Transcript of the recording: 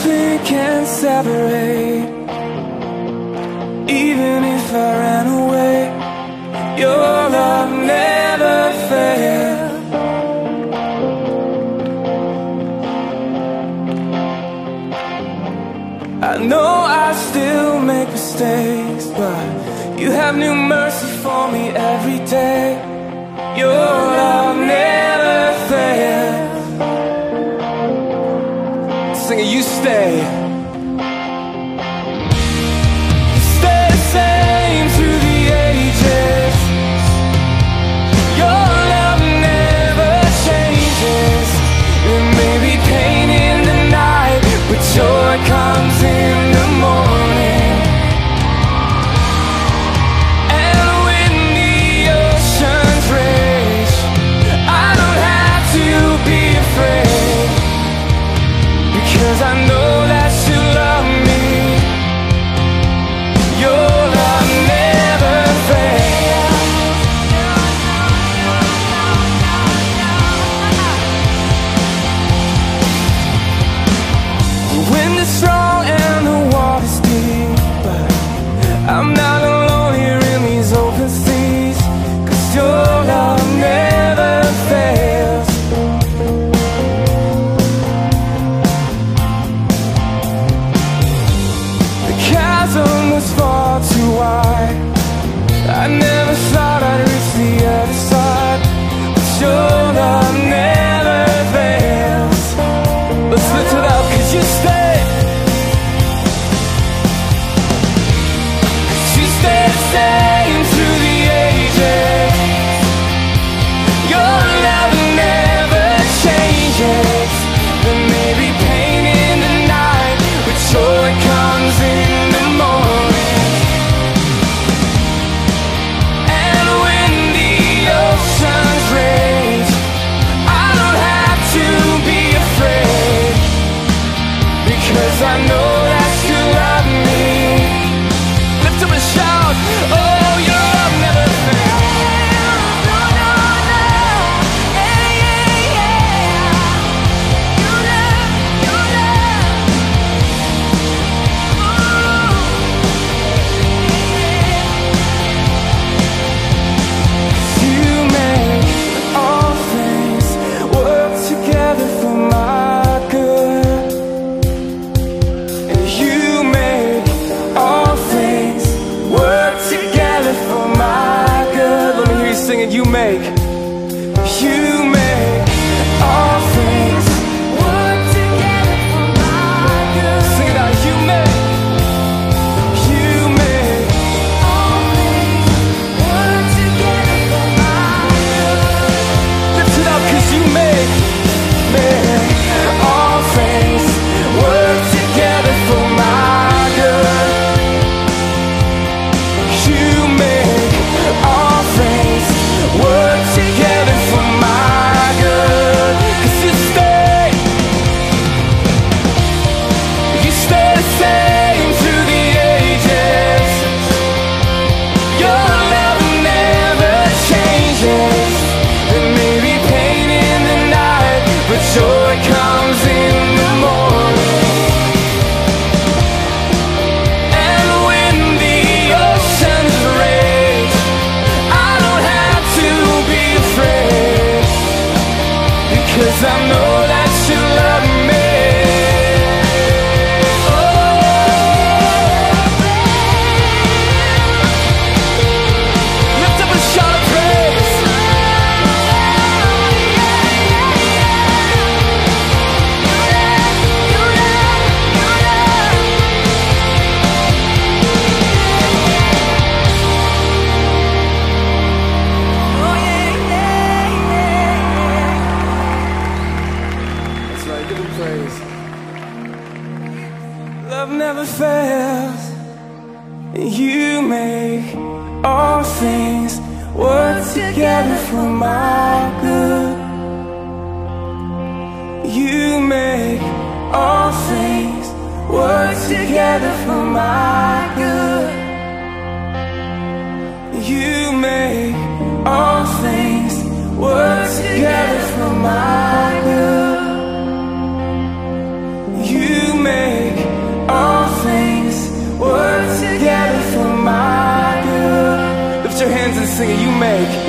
nothing can separate. Even if I ran away Your love never failed. I know I still make mistakes But you have new mercy for me every day. Your love never You stay. Cause I know that love never fails. You make all things work together for my good. You make all things work together for my good. You make all things work together for my good. You make